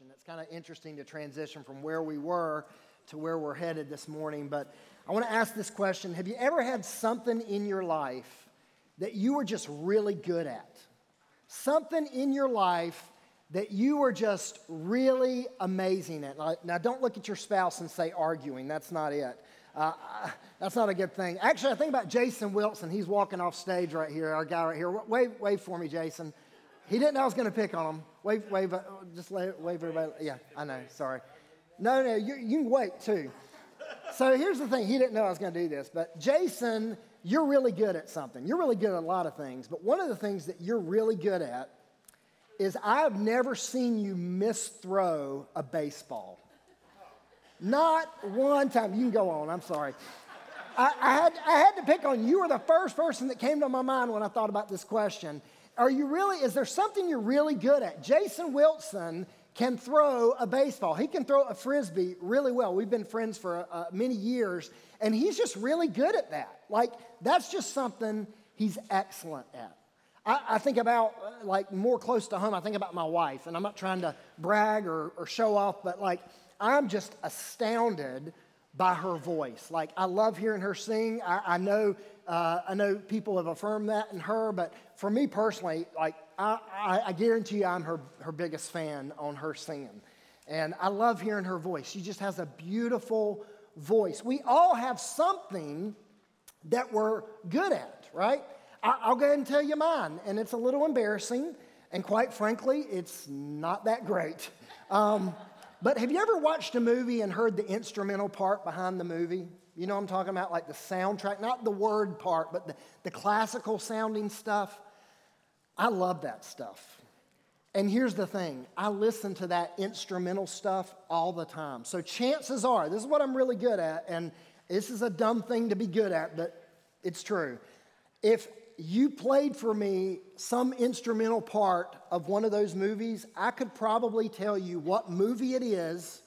question. It's kind of interesting to transition from where we were to where we're headed this morning. But I want to ask this question Have you ever had something in your life that you were just really good at? Something in your life that you were just really amazing at. Now, don't look at your spouse and say arguing. That's not it. Uh, that's not a good thing. Actually, I think about Jason Wilson. He's walking off stage right here, our guy right here. Wave, wave for me, Jason. He didn't know I was going to pick on him. Wave, wave, uh, just wave everybody. Yeah, I know. Sorry. No, no, you, you can wait too. So here's the thing. He didn't know I was going to do this, but Jason, you're really good at something. You're really good at a lot of things, but one of the things that you're really good at is I've never seen you misthrow a baseball. Not one time. You can go on. I'm sorry. I, I, had, I had to pick on you. You were the first person that came to my mind when I thought about this question. Are you really, is there something you're really good at? Jason Wilson can throw a baseball. He can throw a frisbee really well. We've been friends for uh, many years, and he's just really good at that. Like, that's just something he's excellent at. I, I think about, uh, like, more close to home, I think about my wife, and I'm not trying to brag or, or show off, but like, I'm just astounded by her voice. Like, I love hearing her sing. I, I know, uh, I know people have affirmed that in her, but for me personally, like, I, I, I guarantee you I'm her, her biggest fan on her singing. And I love hearing her voice. She just has a beautiful voice. We all have something that we're good at, right? I, will go ahead and tell you mine, and it's a little embarrassing, and quite frankly, it's not that great. Um, but have you ever watched a movie and heard the instrumental part behind the movie? You know I'm talking about? Like the soundtrack, not the word part, but the, the classical sounding stuff. I love that stuff. And here's the thing I listen to that instrumental stuff all the time. So chances are, this is what I'm really good at, and this is a dumb thing to be good at, but it's true. If you played for me some instrumental part of one of those movies, I could probably tell you what movie it is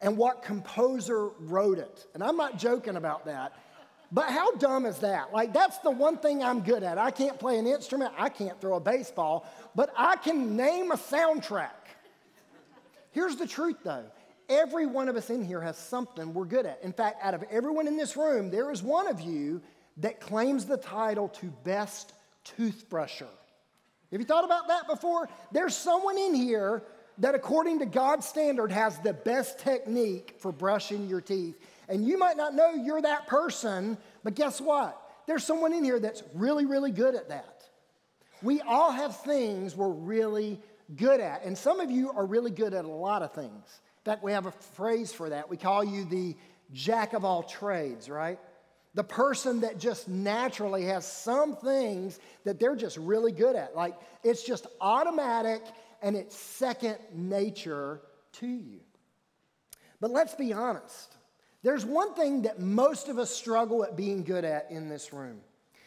and what composer wrote it. And I'm not joking about that. But how dumb is that? Like, that's the one thing I'm good at. I can't play an instrument, I can't throw a baseball, but I can name a soundtrack. Here's the truth though every one of us in here has something we're good at. In fact, out of everyone in this room, there is one of you that claims the title to best toothbrusher. Have you thought about that before? There's someone in here that, according to God's standard, has the best technique for brushing your teeth. And you might not know you're that person, but guess what? There's someone in here that's really, really good at that. We all have things we're really good at. And some of you are really good at a lot of things. In fact, we have a phrase for that. We call you the jack of all trades, right? The person that just naturally has some things that they're just really good at. Like it's just automatic and it's second nature to you. But let's be honest. There's one thing that most of us struggle at being good at in this room.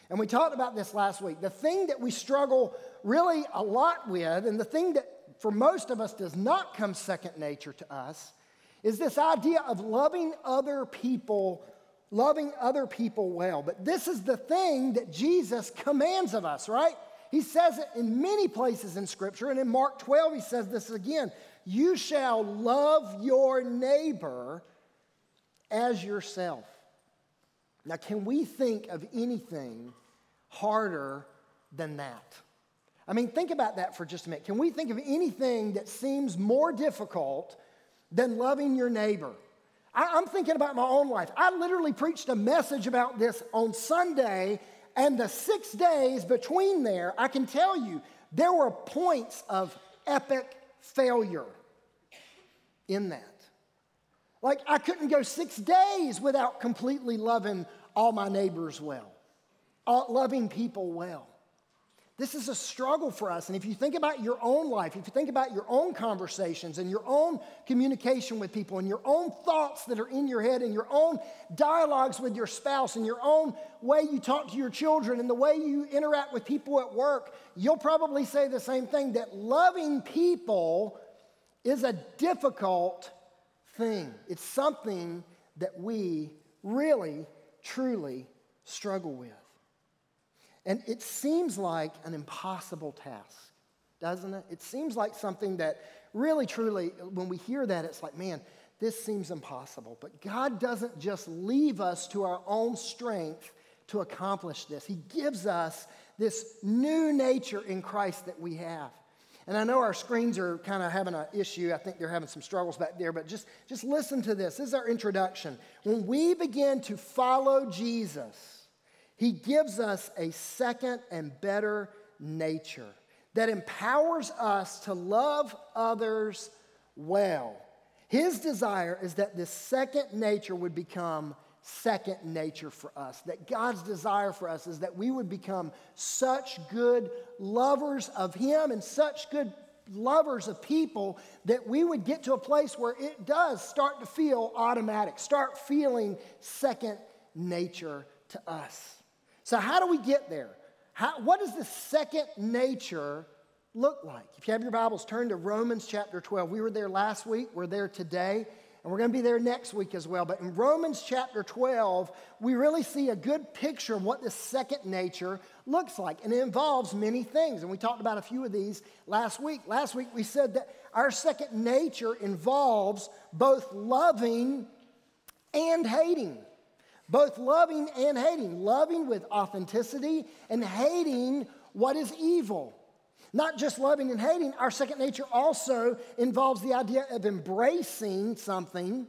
And we talked about this last week. The thing that we struggle really a lot with, and the thing that for most of us does not come second nature to us, is this idea of loving other people loving other people well. But this is the thing that Jesus commands of us, right? He says it in many places in Scripture, and in Mark 12, he says this again You shall love your neighbor as yourself. Now, can we think of anything harder than that? I mean, think about that for just a minute. Can we think of anything that seems more difficult than loving your neighbor? I, am thinking about my own life. I literally preached a message about this on Sunday, and the six days between there, I can tell you, there were points of epic failure in that. Like, I couldn't go six days without completely loving all my neighbors well, loving people well. This is a struggle for us. And if you think about your own life, if you think about your own conversations and your own communication with people and your own thoughts that are in your head and your own dialogues with your spouse and your own way you talk to your children and the way you interact with people at work, you'll probably say the same thing that loving people is a difficult thing. It's something that we really, truly struggle with. And it seems like an impossible task, doesn't it? It seems like something that really, truly, when we hear that, it's like, man, this seems impossible. But God doesn't just leave us to our own strength to accomplish this, He gives us this new nature in Christ that we have. And I know our screens are kind of having an issue. I think they're having some struggles back there, but just, just listen to this. This is our introduction. When we begin to follow Jesus, He gives us a second and better nature that empowers us to love others well. His desire is that this second nature would become second nature for us. That God's desire for us is that we would become such good lovers of Him and such good lovers of people that we would get to a place where it does start to feel automatic, start feeling second nature to us. So, how do we get there? How, what does the second nature look like? If you have your Bibles, turn to Romans chapter 12. We were there last week, we're there today, and we're going to be there next week as well. But in Romans chapter 12, we really see a good picture of what the second nature looks like. And it involves many things. And we talked about a few of these last week. Last week, we said that our second nature involves both loving and hating both loving and hating, loving with authenticity and hating what is evil. Not just loving and hating, our second nature also involves the idea of embracing something,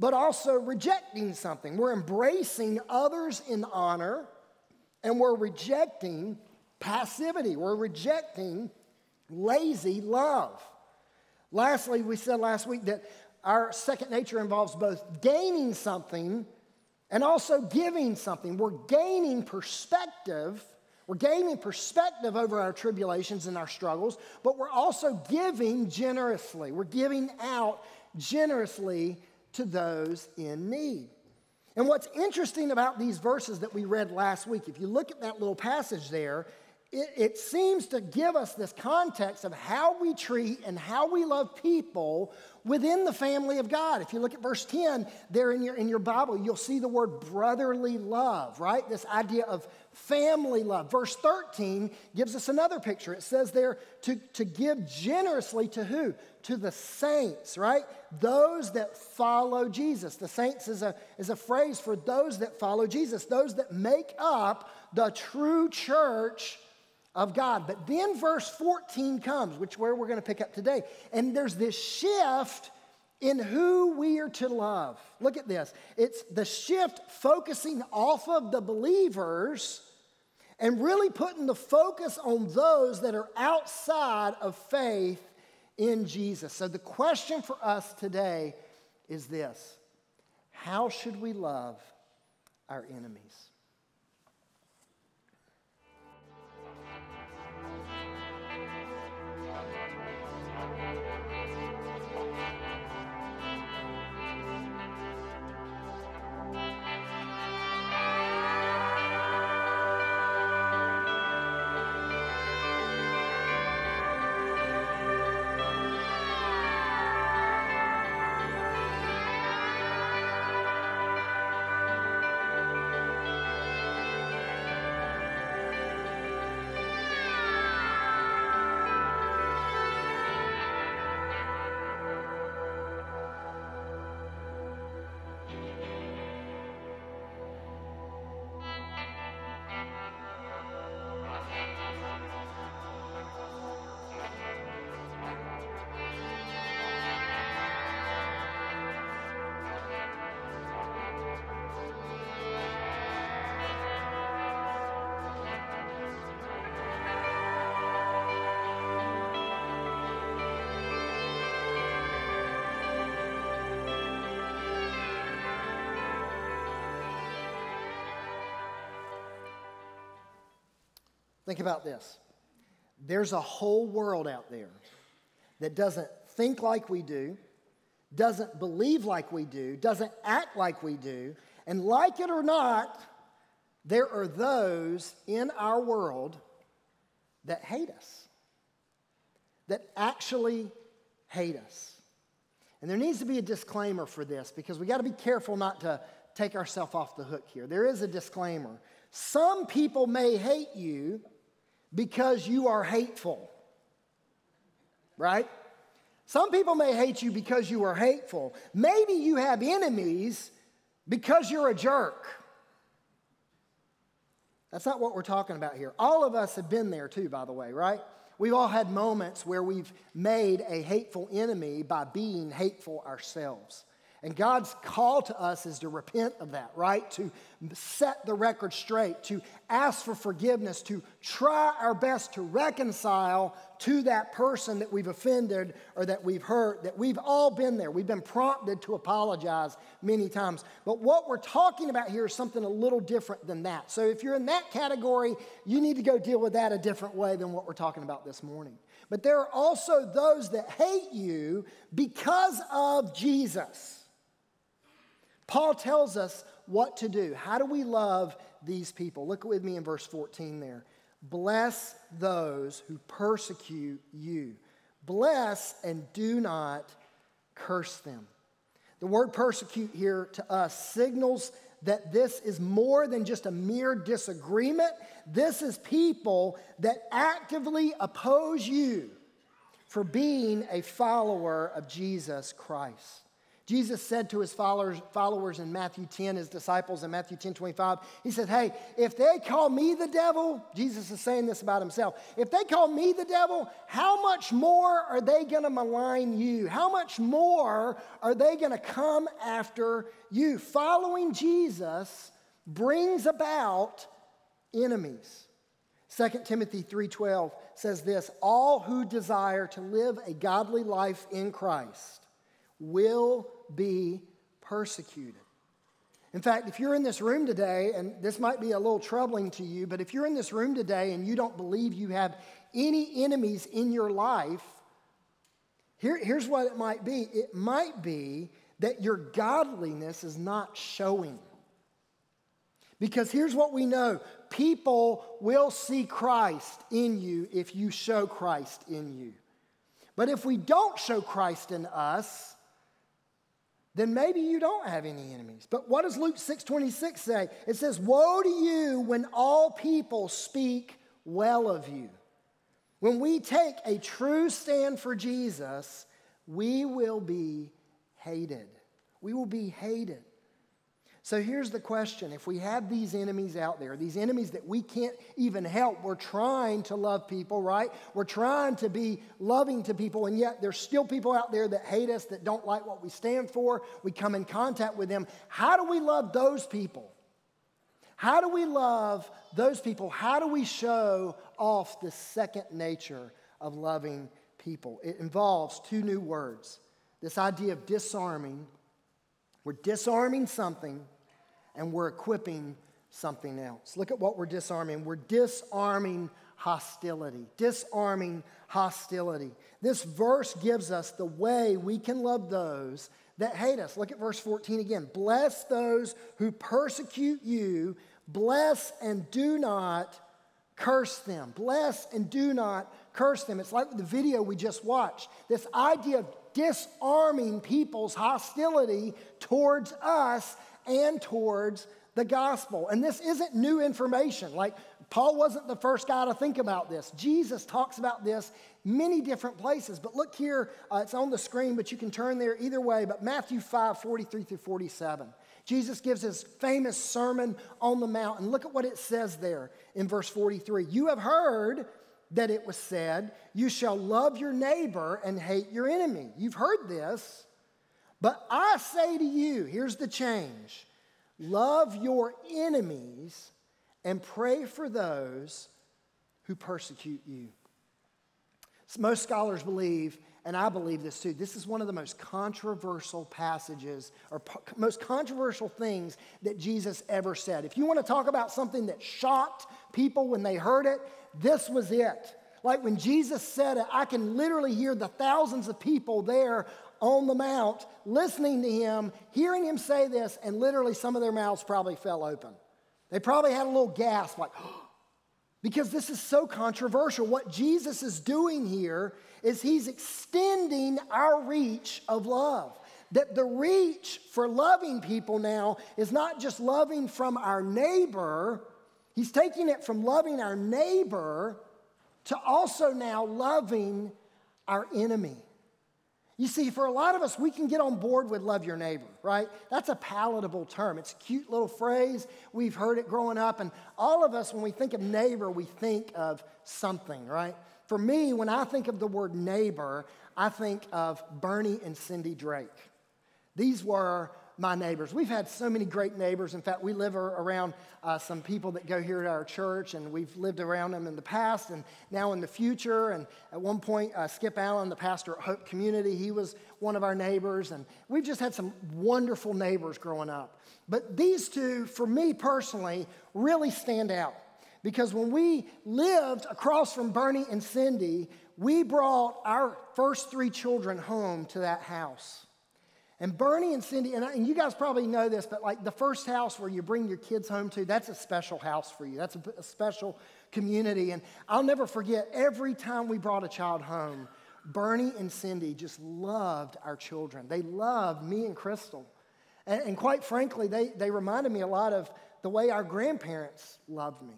but also rejecting something. We're embracing others in honor, and we're rejecting passivity. We're rejecting lazy love. Lastly, we said last week that our second nature involves both gaining something and also giving something. We're gaining perspective. We're gaining perspective over our tribulations and our struggles, but we're also giving generously. We're giving out generously to those in need. And what's interesting about these verses that we read last week, if you look at that little passage there, it, it, seems to give us this context of how we treat and how we love people within the family of God. If you look at verse 10 there in your, in your Bible, you'll see the word brotherly love, right? This idea of family love. Verse 13 gives us another picture. It says there to, to give generously to who? To the saints, right? Those that follow Jesus. The saints is a, is a phrase for those that follow Jesus, those that make up the true church of God. But then verse 14 comes, which where we're going to pick up today. And there's this shift in who we are to love. Look at this. It's the shift focusing off of the believers and really putting the focus on those that are outside of faith in Jesus. So the question for us today is this How should we love our enemies? Think about this. There's a whole world out there that doesn't think like we do, doesn't believe like we do, doesn't act like we do, and like it or not, there are those in our world that hate us, that actually hate us. And there needs to be a disclaimer for this because we got to be careful not to take ourselves off the hook here. There is a disclaimer. Some people may hate you because you are hateful. right? Some people may hate you because you are hateful. Maybe you have enemies because you're a jerk. That's not what we're talking about here. All of us have been there too, by the way, right? We've all had moments where we've made a hateful enemy by being hateful ourselves. And God's call to us is to repent of that, right? To set the record straight, to ask for forgiveness, to try our best to reconcile to that person that we've offended or that we've hurt, that we've all been there. We've been prompted to apologize many times. But what we're talking about here is something a little different than that. So if you're in that category, you need to go deal with that a different way than what we're talking about this morning. But there are also those that hate you because of Jesus. Paul tells us what to do. How do we love these people? Look with me in verse 14 there. Bless those who persecute you. Bless and do not curse them. The word persecute here to us signals that this is more than just a mere disagreement. This is people that actively oppose you for being a follower of Jesus Christ. Jesus said to his followers, followers in Matthew 10, his disciples in Matthew 10 25, he said, Hey, if they call me the devil, Jesus is saying this about himself, if they call me the devil, how much more are they going to malign you? How much more are they going to come after you? Following Jesus brings about enemies. 2 Timothy 3:12 says this, all who desire to live a godly life in Christ will be persecuted. In fact, if you're in this room today, and this might be a little troubling to you, but if you're in this room today and you don't believe you have any enemies in your life, here, here's what it might be it might be that your godliness is not showing. Because here's what we know people will see Christ in you if you show Christ in you. But if we don't show Christ in us, then maybe you don't have any enemies. But what does Luke 6:26 say? It says, "Woe to you when all people speak well of you." When we take a true stand for Jesus, we will be hated. We will be hated. So here's the question if we have these enemies out there, these enemies that we can't even help, we're trying to love people, right? We're trying to be loving to people, and yet there's still people out there that hate us, that don't like what we stand for. We come in contact with them. How do we love those people? How do we love those people? How do we show off the second nature of loving people? It involves two new words this idea of disarming. We're disarming something and we're equipping something else. Look at what we're disarming. We're disarming hostility. Disarming hostility. This verse gives us the way we can love those that hate us. Look at verse 14 again. Bless those who persecute you, bless and do not curse them. Bless and do not curse them. It's like the video we just watched. This idea of disarming people's hostility towards us and towards the gospel. And this isn't new information. Like, Paul wasn't the first guy to think about this. Jesus talks about this many different places. But look here, uh, it's on the screen, but you can turn there either way. But Matthew 5 43 through 47. Jesus gives his famous Sermon on the Mount. And look at what it says there in verse 43. You have heard that it was said, You shall love your neighbor and hate your enemy. You've heard this. But I say to you, here's the change love your enemies and pray for those who persecute you. Most scholars believe, and I believe this too, this is one of the most controversial passages or po- most controversial things that Jesus ever said. If you want to talk about something that shocked people when they heard it, this was it. Like when Jesus said it, I can literally hear the thousands of people there on the mount, listening to him, hearing him say this, and literally some of their mouths probably fell open. They probably had a little gasp, like, oh, because this is so controversial. What Jesus is doing here is he's extending our reach of love. That the reach for loving people now is not just loving from our neighbor, he's taking it from loving our neighbor to also now loving our enemy. You see, for a lot of us, we can get on board with love your neighbor, right? That's a palatable term. It's a cute little phrase. We've heard it growing up. And all of us, when we think of neighbor, we think of something, right? For me, when I think of the word neighbor, I think of Bernie and Cindy Drake. These were my neighbors. We've had so many great neighbors. In fact, we live around uh, some people that go here at our church, and we've lived around them in the past and now in the future. And at one point, uh, Skip Allen, the pastor at Hope Community, he was one of our neighbors. And we've just had some wonderful neighbors growing up. But these two, for me personally, really stand out. Because when we lived across from Bernie and Cindy, we brought our first three children home to that house. And Bernie and Cindy, and, and, you guys probably know this, but like the first house where you bring your kids home to, that's a special house for you. That's a, a special community. And I'll never forget every time we brought a child home, Bernie and Cindy just loved our children. They loved me and Crystal. And, and quite frankly, they, they reminded me a lot of the way our grandparents loved me.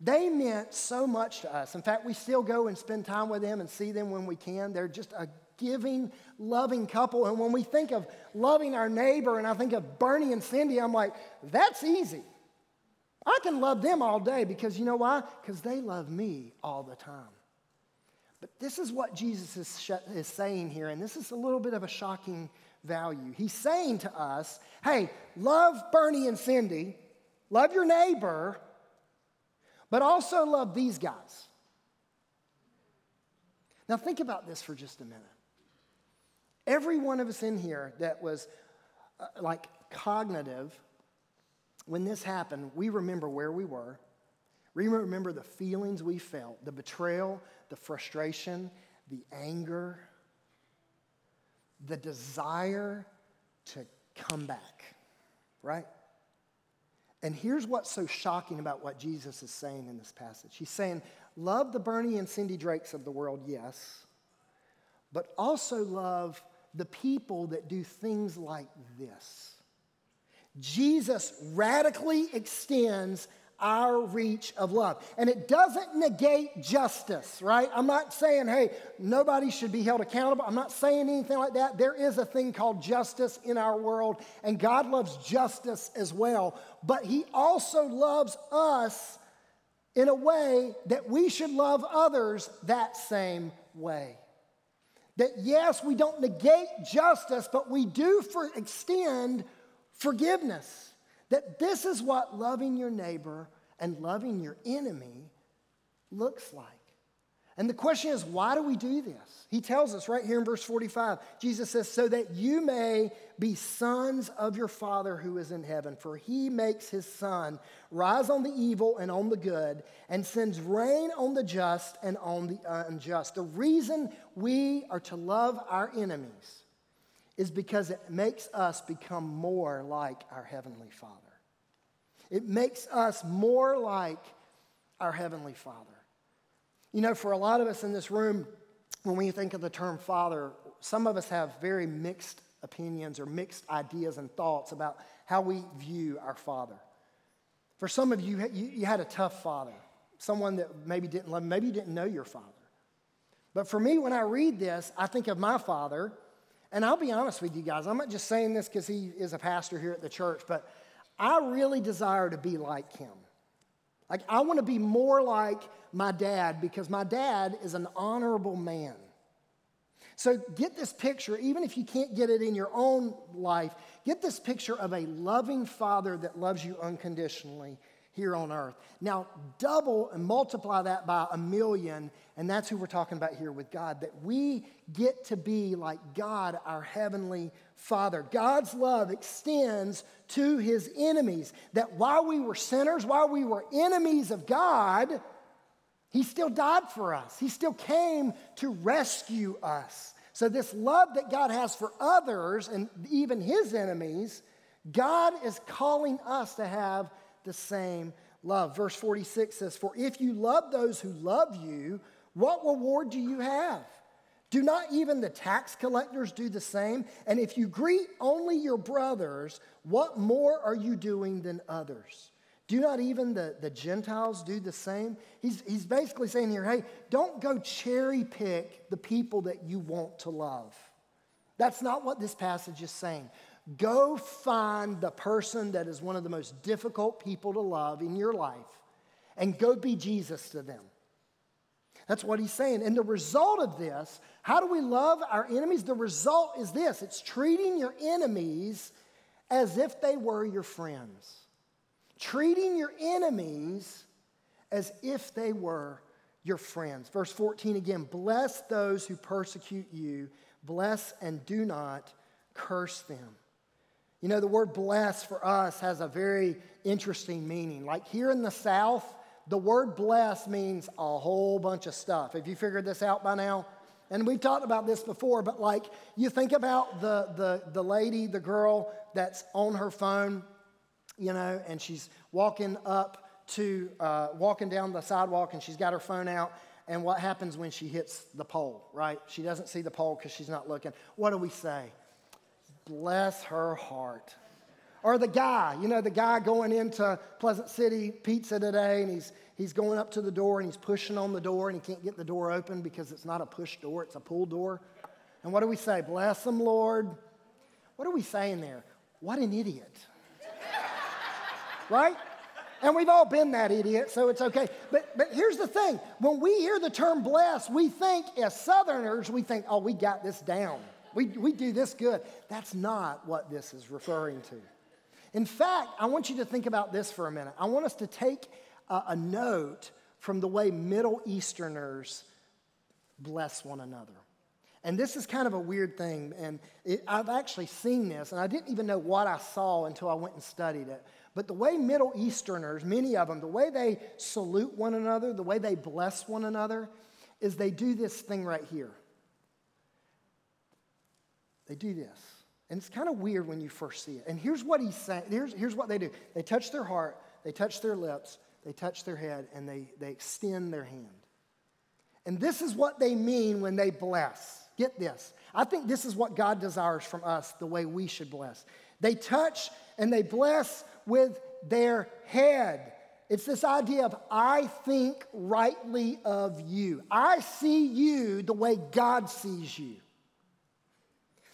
They meant so much to us. In fact, we still go and spend time with them and see them when we can. They're just a giving, loving couple. And when we think of loving our neighbor, and I think of Bernie and Cindy, I'm like, that's easy. I can love them all day because you know why? Because they love me all the time. But this is what Jesus is, sh- is saying here, and this is a little bit of a shocking value. He's saying to us, hey, love Bernie and Cindy, love your neighbor, but also love these guys. Now, think about this for just a minute. Every one of us in here that was uh, like cognitive, when this happened, we remember where we were. We remember the feelings we felt the betrayal, the frustration, the anger, the desire to come back, right? And here's what's so shocking about what Jesus is saying in this passage. He's saying, Love the Bernie and Cindy Drakes of the world, yes, but also love the people that do things like this. Jesus radically extends our reach of love. And it doesn't negate justice, right? I'm not saying, hey, nobody should be held accountable. I'm not saying anything like that. There is a thing called justice in our world, and God loves justice as well. But He also loves us in a way that we should love others that same way. That yes, we don't negate justice, but we do for extend forgiveness. That this is what loving your neighbor and loving your enemy looks like. And the question is, why do we do this? He tells us right here in verse 45. Jesus says, So that you may be sons of your Father who is in heaven, for he makes his sun rise on the evil and on the good, and sends rain on the just and on the unjust. The reason we are to love our enemies is because it makes us become more like our Heavenly Father. It makes us more like our Heavenly Father. You know, for a lot of us in this room, when we think of the term father, some of us have very mixed opinions or mixed ideas and thoughts about how we view our father. For some of you, you, had a tough father, someone that maybe didn't love, maybe you didn't know your father. But for me, when I read this, I think of my father, and I'll be honest with you guys, I'm not just saying this because he is a pastor here at the church, but I really desire to be like him. Like, I want to be more like my dad because my dad is an honorable man. So, get this picture, even if you can't get it in your own life, get this picture of a loving father that loves you unconditionally here on earth. Now, double and multiply that by a million, and that's who we're talking about here with God, that we get to be like God, our heavenly Father. God's love extends to his enemies, that while we were sinners, while we were enemies of God, he still died for us. He still came to rescue us. So, this love that God has for others and even his enemies, God is calling us to have the same love. Verse 46 says, For if you love those who love you, what reward do you have? Do not even the tax collectors do the same? And if you greet only your brothers, what more are you doing than others? Do not even the, the Gentiles do the same? He's, he's basically saying here, hey, don't go cherry pick the people that you want to love. That's not what this passage is saying. Go find the person that is one of the most difficult people to love in your life and go be Jesus to them. That's what he's saying. And the result of this, how do we love our enemies? The result is this it's treating your enemies as if they were your friends treating your enemies as if they were your friends. Verse 14 again bless those who persecute you, bless and do not curse them. You know, the word bless for us has a very interesting meaning. Like here in the South, the word bless means a whole bunch of stuff. Have you figured this out by now? And we've talked about this before, but like you think about the, the, the lady, the girl that's on her phone you know, and she's walking up to, uh, walking down the sidewalk and she's got her phone out. And what happens when she hits the pole, right? She doesn't see the pole because she's not looking. What do we say? Bless her heart. Or the guy, you know, the guy going into Pleasant City Pizza today and he's, he's going up to the door and he's pushing on the door and he can't get the door open because it's not a push door, it's a pull door. And what do we say? Bless them, Lord. What are we saying there? What an idiot right? And we've all been that idiot, so it's okay. But, but here's the thing when we hear the term blessed, we think, as Southerners, we think, oh, we got this down. We, we do this good. That's not what this is referring to. In fact, I want you to think about this for a minute. I want us to take a, a note from the way Middle Easterners bless one another. And this is kind of a weird thing, and it, I've actually seen this, and I didn't even know what I saw until I went and studied it. But the way Middle Easterners, many of them, the way they salute one another, the way they bless one another, is they do this thing right here. They do this. And it's kind of weird when you first see it. And here's what he's saying here's, here's what they do they touch their heart, they touch their lips, they touch their head, and they, they extend their hand. And this is what they mean when they bless. Get this. I think this is what God desires from us, the way we should bless. They touch and they bless with their head. It's this idea of, I think rightly of you. I see you the way God sees you.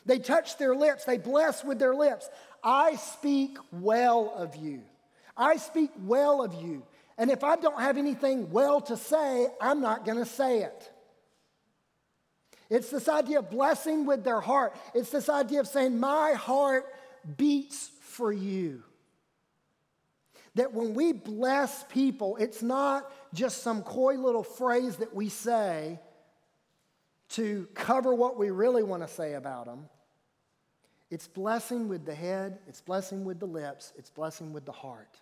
They touch their lips, they bless with their lips. I speak well of you. I speak well of you. And if I don't have anything well to say, I'm not going to say it. It's this idea of blessing with their heart. It's this idea of saying, My heart beats for you. That when we bless people, it's not just some coy little phrase that we say to cover what we really want to say about them. It's blessing with the head, it's blessing with the lips, it's blessing with the heart.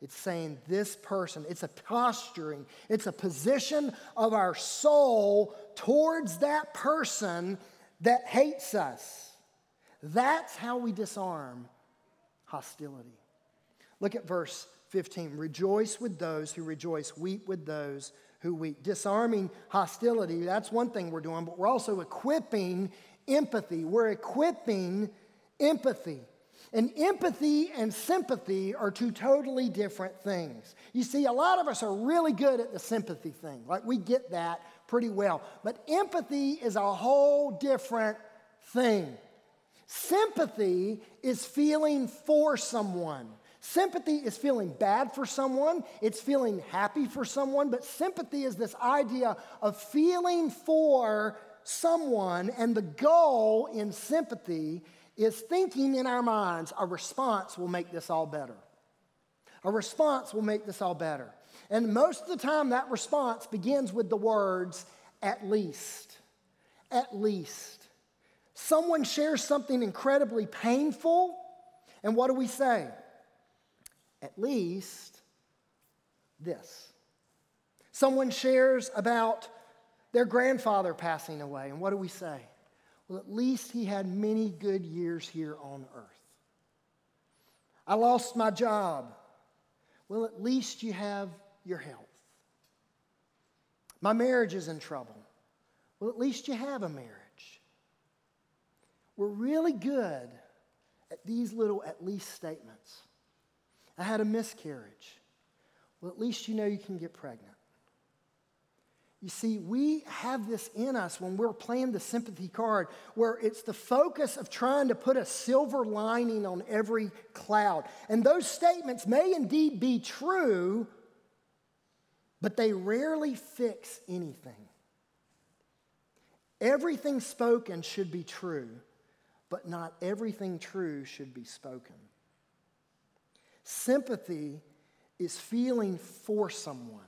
It's saying this person, it's a posturing, it's a position of our soul towards that person that hates us. That's how we disarm hostility. Look at verse 15. Rejoice with those who rejoice, weep with those who weep. Disarming hostility, that's one thing we're doing, but we're also equipping empathy. We're equipping empathy. And empathy and sympathy are two totally different things. You see, a lot of us are really good at the sympathy thing. Like, we get that pretty well. But empathy is a whole different thing. Sympathy is feeling for someone. Sympathy is feeling bad for someone, it's feeling happy for someone, but sympathy is this idea of feeling for someone, and the goal in sympathy is thinking in our minds a response will make this all better. A response will make this all better. And most of the time, that response begins with the words, at least. At least. Someone shares something incredibly painful, and what do we say? At least this. Someone shares about their grandfather passing away, and what do we say? Well, at least he had many good years here on earth. I lost my job. Well, at least you have your health. My marriage is in trouble. Well, at least you have a marriage. We're really good at these little at least statements. I had a miscarriage. well, at least you know you can get pregnant. You see, we have this in us when we're playing the sympathy card, where it's the focus of trying to put a silver lining on every cloud. And those statements may indeed be true, but they rarely fix anything. Everything spoken should be true, but not everything true should be spoken. Sympathy is feeling for someone.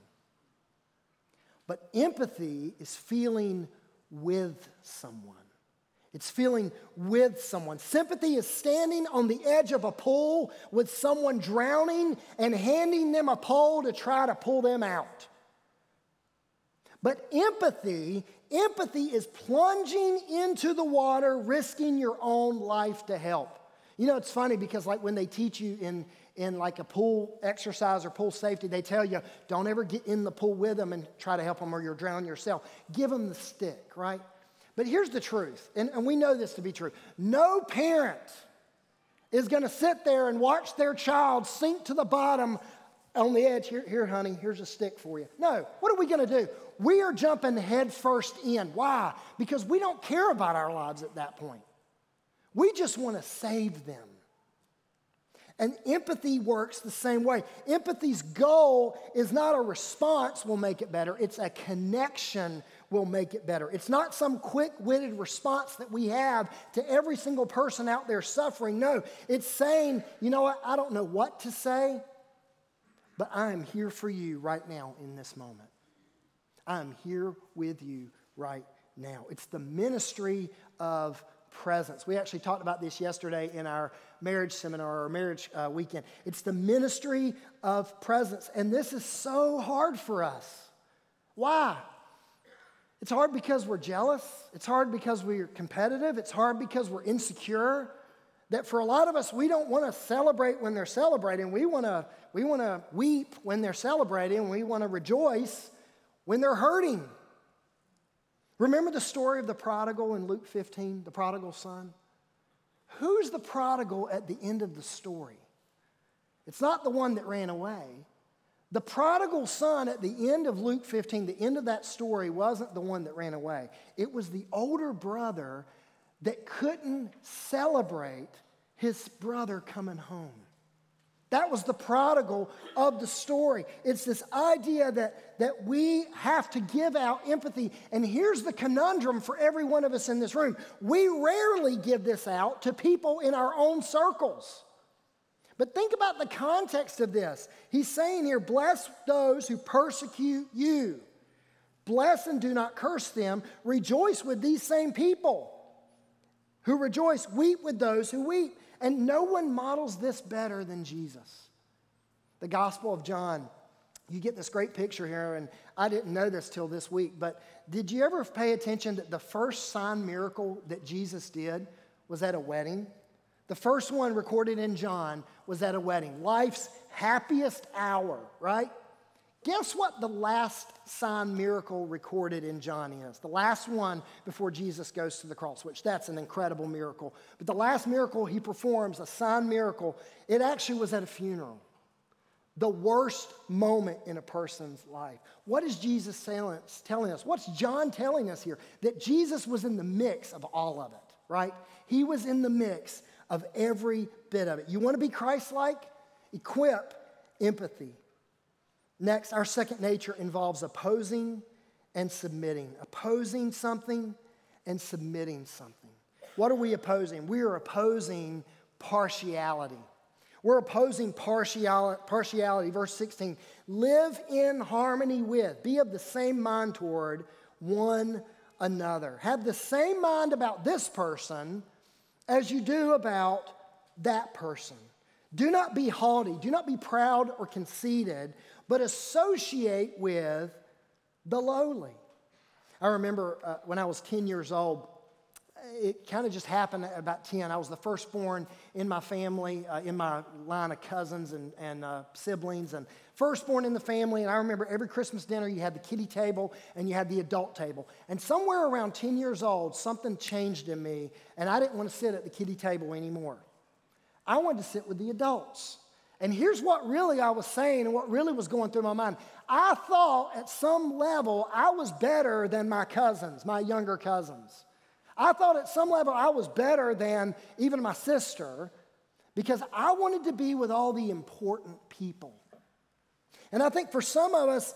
But empathy is feeling with someone. It's feeling with someone. Sympathy is standing on the edge of a pool with someone drowning and handing them a pole to try to pull them out. But empathy, empathy is plunging into the water, risking your own life to help. You know, it's funny because like when they teach you in in like a pool exercise or pool safety, they tell you don't ever get in the pool with them and try to help them or you'll drown yourself. Give them the stick, right? But here's the truth, and, and we know this to be true no parent is going to sit there and watch their child sink to the bottom on the edge. Here, here, honey, here's a stick for you. No, what are we going to do? We are jumping headfirst in. Why? Because we don't care about our lives at that point. We just want to save them. And empathy works the same way. Empathy's goal is not a response will make it better, it's a connection will make it better. It's not some quick witted response that we have to every single person out there suffering. No, it's saying, you know what, I don't know what to say, but I am here for you right now in this moment. I am here with you right now. It's the ministry of presence. We actually talked about this yesterday in our marriage seminar or marriage uh, weekend. It's the ministry of presence. And this is so hard for us. Why? It's hard because we're jealous. It's hard because we're competitive. It's hard because we're insecure. That for a lot of us, we don't want to celebrate when they're celebrating. We want to we want to weep when they're celebrating. We want to rejoice when they're hurting. Remember the story of the prodigal in Luke 15, the prodigal son? Who's the prodigal at the end of the story? It's not the one that ran away. The prodigal son at the end of Luke 15, the end of that story, wasn't the one that ran away. It was the older brother that couldn't celebrate his brother coming home. That was the prodigal of the story. It's this idea that, that we have to give out empathy. And here's the conundrum for every one of us in this room we rarely give this out to people in our own circles. But think about the context of this. He's saying here, bless those who persecute you. Bless and do not curse them. Rejoice with these same people who rejoice. Weep with those who weep. And no one models this better than Jesus. The Gospel of John, you get this great picture here, and I didn't know this till this week, but did you ever pay attention that the first sign miracle that Jesus did was at a wedding? The first one recorded in John was at a wedding, life's happiest hour, right? Guess what the last sign miracle recorded in John is? The last one before Jesus goes to the cross, which that's an incredible miracle. But the last miracle he performs, a sign miracle, it actually was at a funeral. The worst moment in a person's life. What is Jesus telling us? What's John telling us here? That Jesus was in the mix of all of it, right? He was in the mix of every bit of it. You want to be Christ like? Equip empathy. Next, our second nature involves opposing and submitting. Opposing something and submitting something. What are we opposing? We are opposing partiality. We're opposing partiality, partiality. Verse 16 live in harmony with, be of the same mind toward one another. Have the same mind about this person as you do about that person. Do not be haughty, do not be proud or conceited, but associate with the lowly. I remember uh, when I was 10 years old, it kind of just happened at about 10. I was the firstborn in my family, uh, in my line of cousins and, and uh, siblings, and firstborn in the family. And I remember every Christmas dinner, you had the kiddie table and you had the adult table. And somewhere around 10 years old, something changed in me, and I didn't want to sit at the kiddie table anymore. I wanted to sit with the adults. And here's what really I was saying and what really was going through my mind. I thought at some level I was better than my cousins, my younger cousins. I thought at some level I was better than even my sister because I wanted to be with all the important people. And I think for some of us,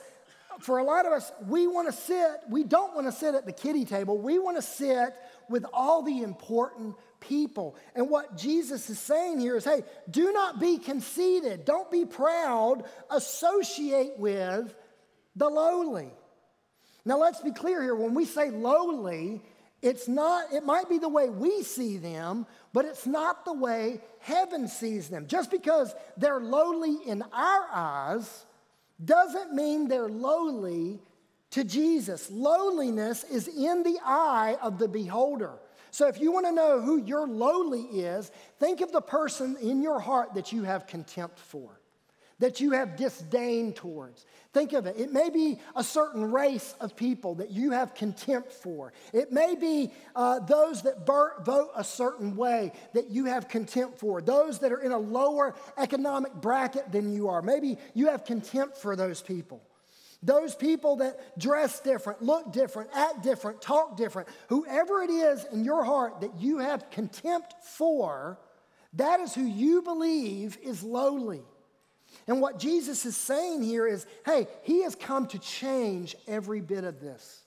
for a lot of us, we want to sit, we don't want to sit at the kiddie table. We want to sit with all the important people. And what Jesus is saying here is hey, do not be conceited, don't be proud, associate with the lowly. Now, let's be clear here. When we say lowly, it's not, it might be the way we see them, but it's not the way heaven sees them. Just because they're lowly in our eyes doesn't mean they're lowly to Jesus. Lowliness is in the eye of the beholder. So if you want to know who your lowly is, think of the person in your heart that you have contempt for, that you have disdain towards. Think of it. It may be a certain race of people that you have contempt for. It may be uh, those that vote a certain way that you have contempt for. Those that are in a lower economic bracket than you are. Maybe you have contempt for those people. Those people that dress different, look different, act different, talk different, whoever it is in your heart that you have contempt for, that is who you believe is lowly. And what Jesus is saying here is hey, he has come to change every bit of this.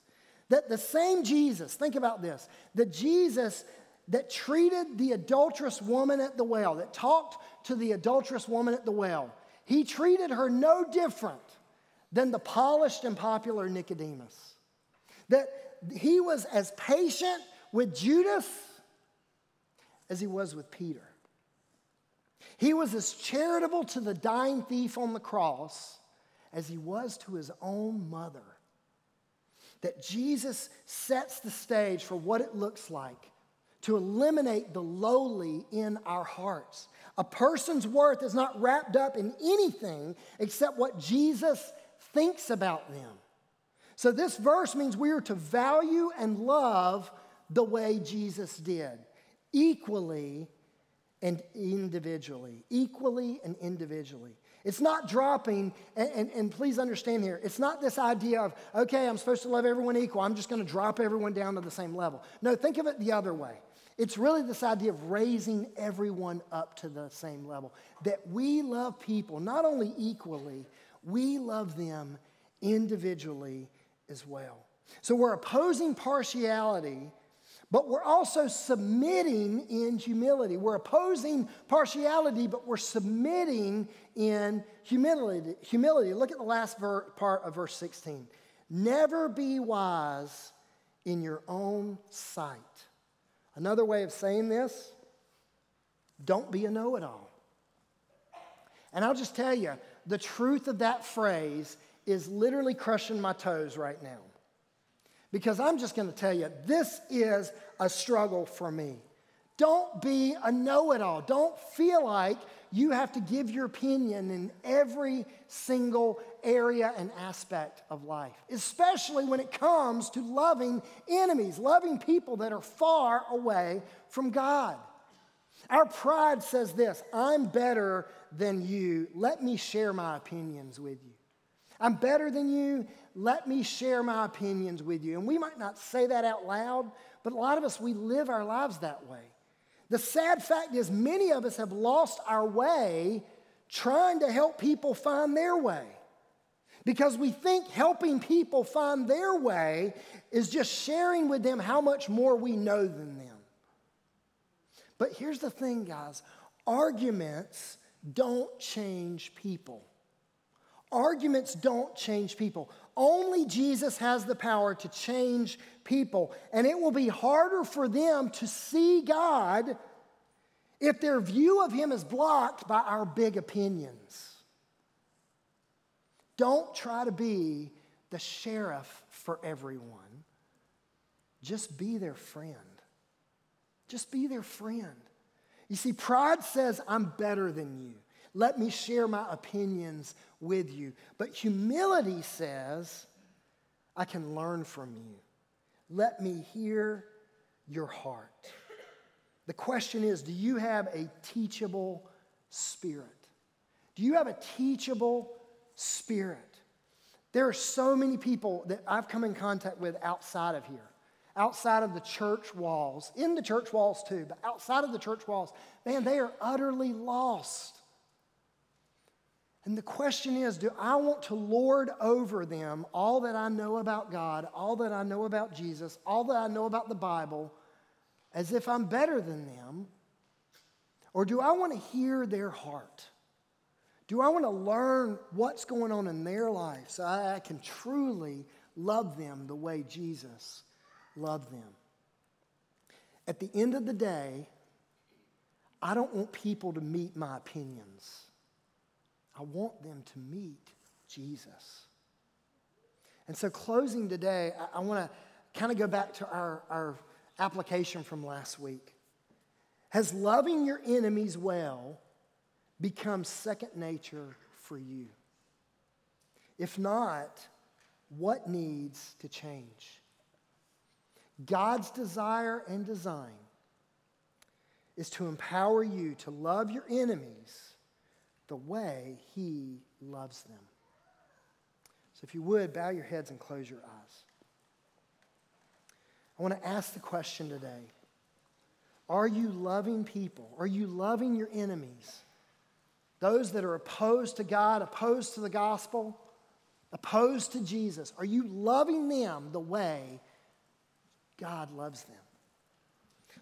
That the same Jesus, think about this, the Jesus that treated the adulterous woman at the well, that talked to the adulterous woman at the well, he treated her no different than the polished and popular Nicodemus. That he was as patient with Judas as he was with Peter. He was as charitable to the dying thief on the cross as he was to his own mother. That Jesus sets the stage for what it looks like to eliminate the lowly in our hearts. A person's worth is not wrapped up in anything except what Jesus thinks about them. So, this verse means we are to value and love the way Jesus did, equally and individually. Equally and individually. It's not dropping, and, and, and, please understand here, it's not this idea of, okay, I'm supposed to love everyone equal, I'm just to drop everyone down to the same level. No, think of it the other way. It's really this idea of raising everyone up to the same level. That we love people not only equally, we love them individually as well. So we're opposing partiality, but we're also submitting in humility. We're opposing partiality, but we're submitting in humility. Humility. Look at the last ver- part of verse 16. Never be wise in your own sight. Another way of saying this, don't be a know it all. And I'll just tell you, the truth of that phrase is literally crushing my toes right now. Because I'm just going to tell you, this is a struggle for me. Don't be a know it all. Don't feel like you have to give your opinion in every single area and aspect of life, especially when it comes to loving enemies, loving people that are far away from God. Our pride says this I'm better than you. Let me share my opinions with you. I'm better than you. Let me share my opinions with you. And we might not say that out loud, but a lot of us, we live our lives that way. The sad fact is, many of us have lost our way trying to help people find their way. Because we think helping people find their way is just sharing with them how much more we know than them. But here's the thing, guys arguments don't change people. Arguments don't change people. Only Jesus has the power to change people. And it will be harder for them to see God if their view of Him is blocked by our big opinions. Don't try to be the sheriff for everyone, just be their friend. Just be their friend. You see, pride says, I'm better than you. Let me share my opinions with you. But humility says, I can learn from you. Let me hear your heart. The question is do you have a teachable spirit? Do you have a teachable spirit? There are so many people that I've come in contact with outside of here, outside of the church walls, in the church walls too, but outside of the church walls. Man, they are utterly lost. And the question is do I want to lord over them all that I know about God, all that I know about Jesus, all that I know about the Bible, as if I'm better than them? Or do I want to hear their heart? Do I want to learn what's going on in their life so I can truly love them the way Jesus loved them? At the end of the day, I don't want people to meet my opinions. I want them to meet Jesus. And so, closing today, I, I want to kind of go back to our, our application from last week. Has loving your enemies well become second nature for you? If not, what needs to change? God's desire and design is to empower you to love your enemies the way He loves them. So, if you would, bow your heads and close your eyes. I want to ask the question today Are you loving people? Are you loving your enemies? Those that are opposed to God, opposed to the gospel, opposed to Jesus. Are you loving them the way God loves them?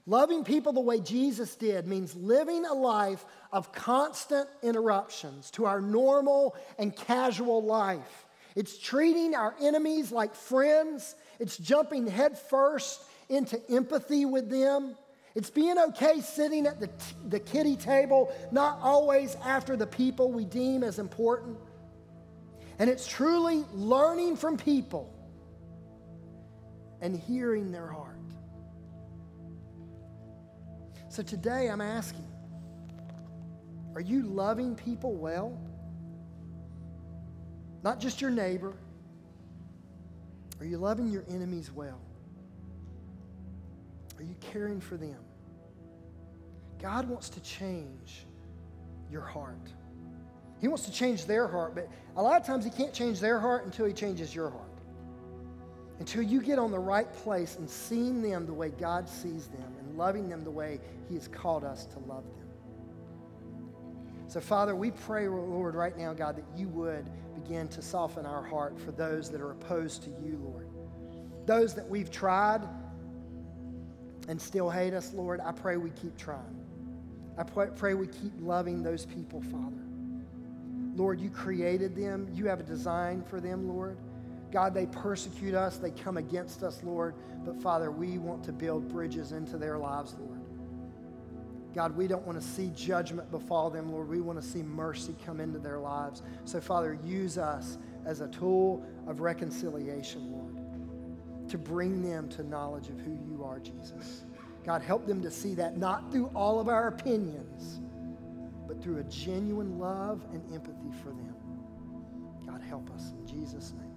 Loving people the way Jesus did means living a life of constant interruptions to our normal and casual life. It's treating our enemies like friends, it's jumping headfirst into empathy with them. It's being okay sitting at the, t- the kiddie table, not always after the people we deem as important. And it's truly learning from people and hearing their heart. So today I'm asking are you loving people well? Not just your neighbor. Are you loving your enemies well? Are you caring for them? God wants to change your heart. He wants to change their heart, but a lot of times He can't change their heart until He changes your heart. Until you get on the right place and seeing them the way God sees them and loving them the way He has called us to love them. So, Father, we pray, Lord, right now, God, that you would begin to soften our heart for those that are opposed to you, Lord. Those that we've tried and still hate us, Lord, I pray we keep trying. I pray we keep loving those people, Father. Lord, you created them. You have a design for them, Lord. God, they persecute us, they come against us, Lord. But Father, we want to build bridges into their lives, Lord. God, we don't want to see judgment befall them, Lord. We want to see mercy come into their lives. So, Father, use us as a tool of reconciliation, Lord, to bring them to knowledge of who you are, Jesus. God, help them to see that not through all of our opinions, but through a genuine love and empathy for them. God, help us in Jesus' name.